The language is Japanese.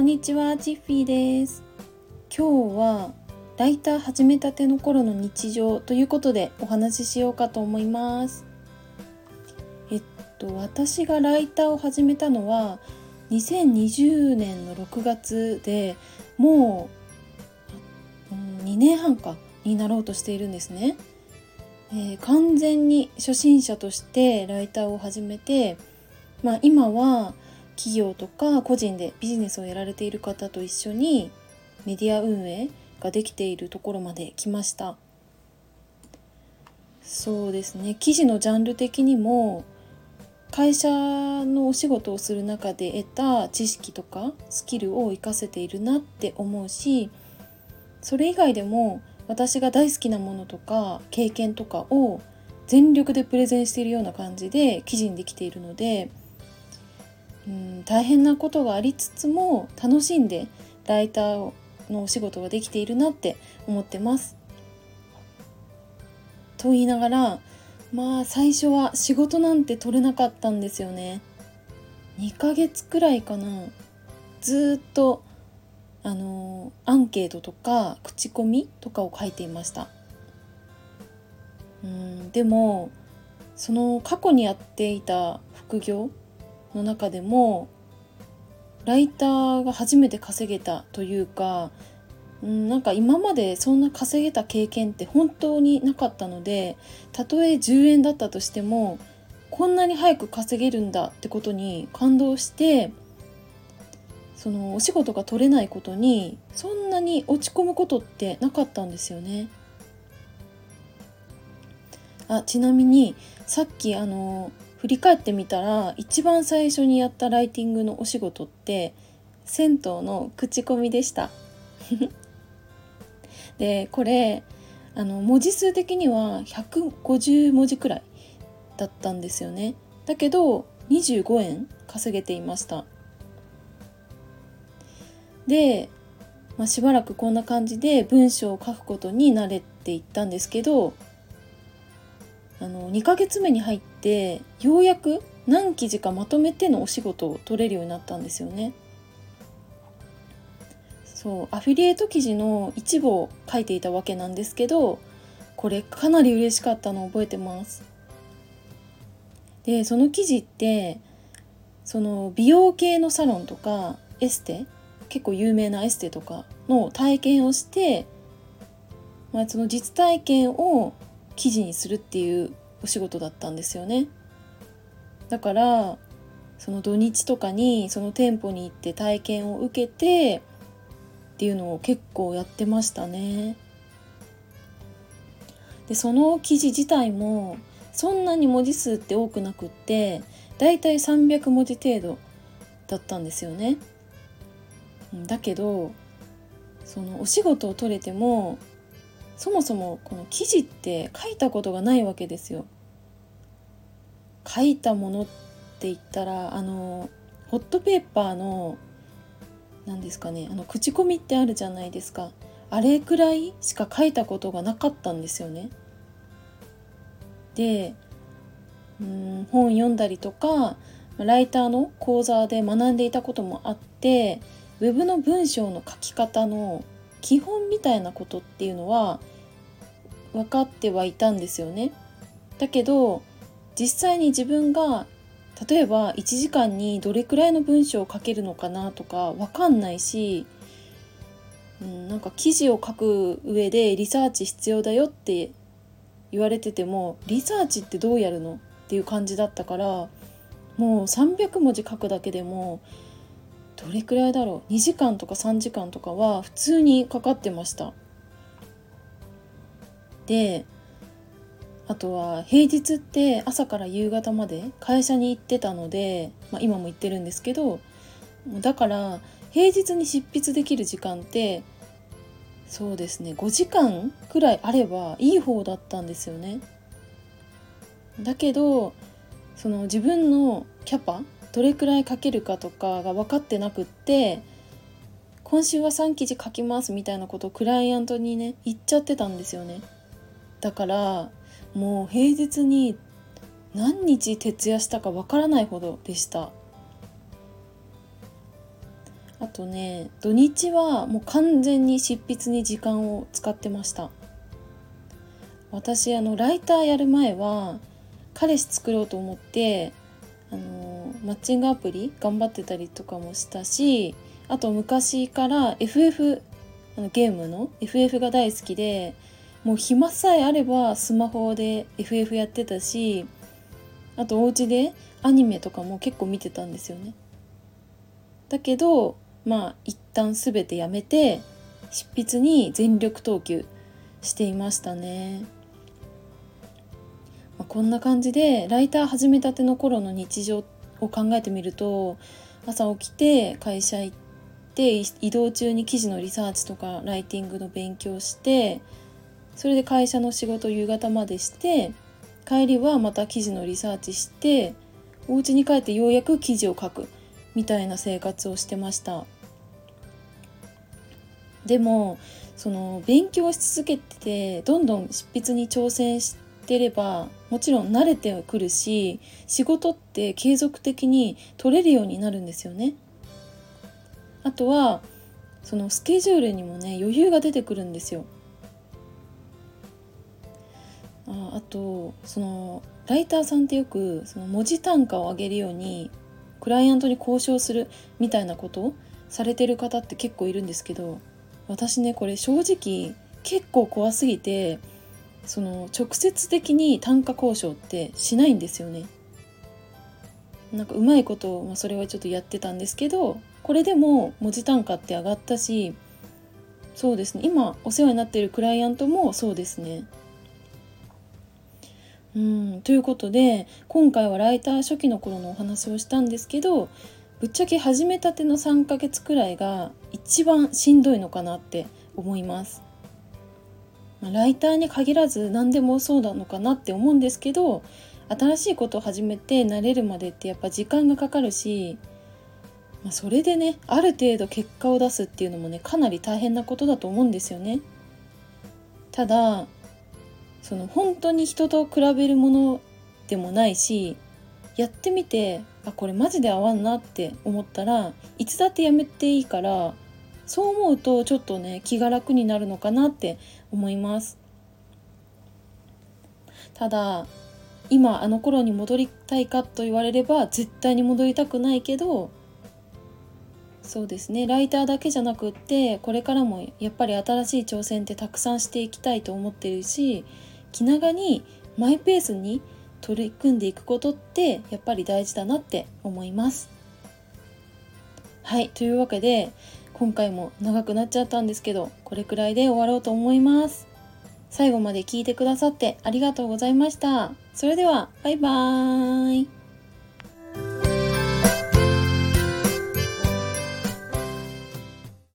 こんにちは、チッフィーです。今日はライター始めたての頃の日常ということでお話ししようかと思います。えっと私がライターを始めたのは2020年の6月でもう、2年半かになろうとしているんですね。えー完全に初心者としてライターを始めて、まあ、今は企業とか個人でビジネスをやられている方と一緒にメディア運営ができているところまで来ました。そうですね。記事のジャンル的にも会社のお仕事をする中で得た知識とかスキルを活かせているなって思うしそれ以外でも私が大好きなものとか経験とかを全力でプレゼンしているような感じで記事にできているのでうん大変なことがありつつも楽しんでライターのお仕事ができているなって思ってます。と言いながらまあ最初は仕事なんて取れなかったんですよね。2ヶ月くらいかなずっとあのアンケートとか口コミとかを書いていました。うんでもその過去にやっていた副業の中でもライターが初めて稼げたというか、うん、なんか今までそんな稼げた経験って本当になかったのでたとえ10円だったとしてもこんなに早く稼げるんだってことに感動してそのお仕事が取れないことにそんなに落ち込むことってなかったんですよね。あちなみにさっきあの振り返ってみたら一番最初にやったライティングのお仕事って銭湯の口コミでした。でこれあの文字数的には150文字くらいだったんですよね。だけど25円稼げていました。で、まあ、しばらくこんな感じで文章を書くことに慣れていったんですけどあの2ヶ月目に入っててようやく何記事かまとめてのお仕事を取れるようになったんですよね。そうアフィリエイト記事の一部を書いていたわけなんですけどこれかなり嬉しかったのを覚えてます。でその記事ってその美容系のサロンとかエステ結構有名なエステとかの体験をして、まあ、その実体験を記事にするっていうお仕事だったんですよね。だからその土日とかにその店舗に行って体験を受けてっていうのを結構やってましたね。でその記事自体もそんなに文字数って多くなくってだいたい300文字程度だったんですよね。だけどそのお仕事を取れてもそもそもこの記事って書いたことがないわけですよ。書いたものって言ったらあのホットペーパーの何ですかねあの口コミってあるじゃないですかあれくらいしか書いたことがなかったんですよね。でうん本読んだりとかライターの講座で学んでいたこともあってウェブの文章の書き方の基本みたいなことっていうのは分かってはいたんですよね。だけど実際に自分が例えば1時間にどれくらいの文章を書けるのかなとか分かんないし、うん、なんか記事を書く上でリサーチ必要だよって言われててもリサーチってどうやるのっていう感じだったからもう300文字書くだけでもどれくらいだろう？2時間とか3時間とかは普通にかかってました。であとは平日って朝から夕方まで会社に行ってたので、まあ、今も行ってるんですけどだから平日に執筆できる時間ってそうですね5時間くらいあればいい方だったんですよね。だけどその自分のキャパどれくらい書けるかとかが分かってなくって今週は3記事書きますみたいなことをクライアントにね言っちゃってたんですよね。だからもう平日に何日徹夜したかわからないほどでした。あとね土日はもう完全に執筆に時間を使ってました。私あのライターやる前は彼氏作ろうと思ってあのマッチングアプリ頑張ってたりとかもしたしあと昔から FF あのゲームの FF が大好きでもう暇さえあればスマホで FF やってたしあとお家でアニメとかも結構見てたんですよね。だけどまあ一旦全てやめて執筆に全力投球していましたね。まあ、こんな感じでライター始めたての頃の日常を考えてみると朝起きて会社行って移動中に記事のリサーチとかライティングの勉強してそれで会社の仕事夕方までして帰りはまた記事のリサーチしてお家に帰ってようやく記事を書くみたいな生活をしてました。でもその勉強し続けてどんどん執筆に挑戦してればもちろん慣れてはくるし仕事って継続的に取れるようになるんですよね。あとはそのスケジュールにもね余裕が出てくるんですよ。ああとそのライターさんってよくその文字単価を上げるようにクライアントに交渉するみたいなことをされてる方って結構いるんですけど私ねこれ正直結構怖すぎてその直接的に単価交渉ってしないんですよね。なんかうまいことを、まあ、それはちょっとやってたんですけどこれでも文字単価って上がったしそうですね今お世話になっているクライアントもそうですねうんということで今回はライター初期の頃のお話をしたんですけどぶっちゃけ始めたての3ヶ月くらいが一番しんどいのかなって思います。ライターに限らず何でもそうなのかなって思うんですけど新しいことを始めて慣れるまでってやっぱ時間がかかるし、まあ、それでねある程度結果を出すっていうのもねかなり大変なことだと思うんですよね。ただその本当に人と比べるものでもないしやってみてあこれマジで合わんなって思ったらいつだってやめていいからそう思うとちょっとね気が楽になるのかなって思います。ただ今あの頃に戻りたいかと言われれば絶対に戻りたくないけどそうですね。ライターだけじゃなくってこれからもやっぱり新しい挑戦ってたくさんしていきたいと思ってるし気長にマイペースに取り組んでいくことってやっぱり大事だなって思います。はい。というわけで今回も長くなっちゃったんですけどこれくらいで終わろうと思います。最後まで聞いてくださってありがとうございました。それではバイバーイ。